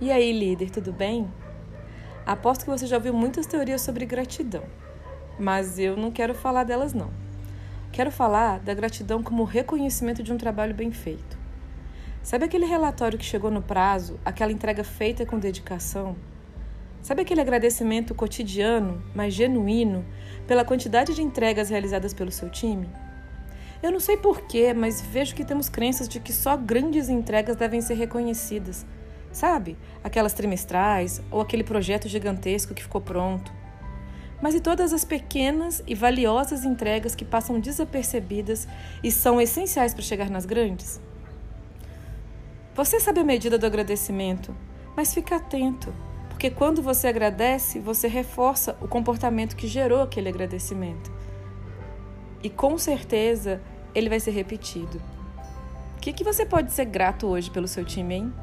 E aí, líder, tudo bem? Aposto que você já ouviu muitas teorias sobre gratidão, mas eu não quero falar delas não. Quero falar da gratidão como reconhecimento de um trabalho bem feito. Sabe aquele relatório que chegou no prazo, aquela entrega feita com dedicação? Sabe aquele agradecimento cotidiano, mas genuíno, pela quantidade de entregas realizadas pelo seu time? Eu não sei porquê, mas vejo que temos crenças de que só grandes entregas devem ser reconhecidas Sabe? Aquelas trimestrais ou aquele projeto gigantesco que ficou pronto. Mas e todas as pequenas e valiosas entregas que passam desapercebidas e são essenciais para chegar nas grandes? Você sabe a medida do agradecimento, mas fica atento, porque quando você agradece, você reforça o comportamento que gerou aquele agradecimento. E com certeza ele vai ser repetido. O que, que você pode ser grato hoje pelo seu time, hein?